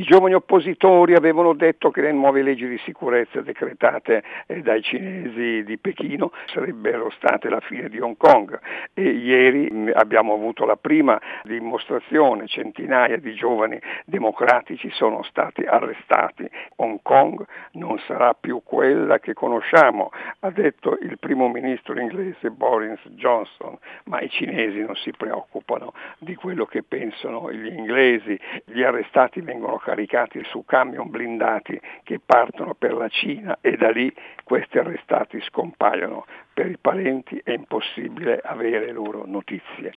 I giovani oppositori avevano detto che le nuove leggi di sicurezza decretate eh, dai cinesi di Pechino sarebbero state la fine di Hong Kong e ieri mh, abbiamo avuto la prima dimostrazione, centinaia di giovani democratici sono stati arrestati. Hong Kong non sarà più quella che conosciamo, ha detto il primo ministro inglese Boris Johnson, ma i cinesi non si preoccupano di quello che pensano gli inglesi. Gli arrestati vengono caricati su camion blindati che partono per la Cina e da lì questi arrestati scompaiono. Per i parenti è impossibile avere loro notizie.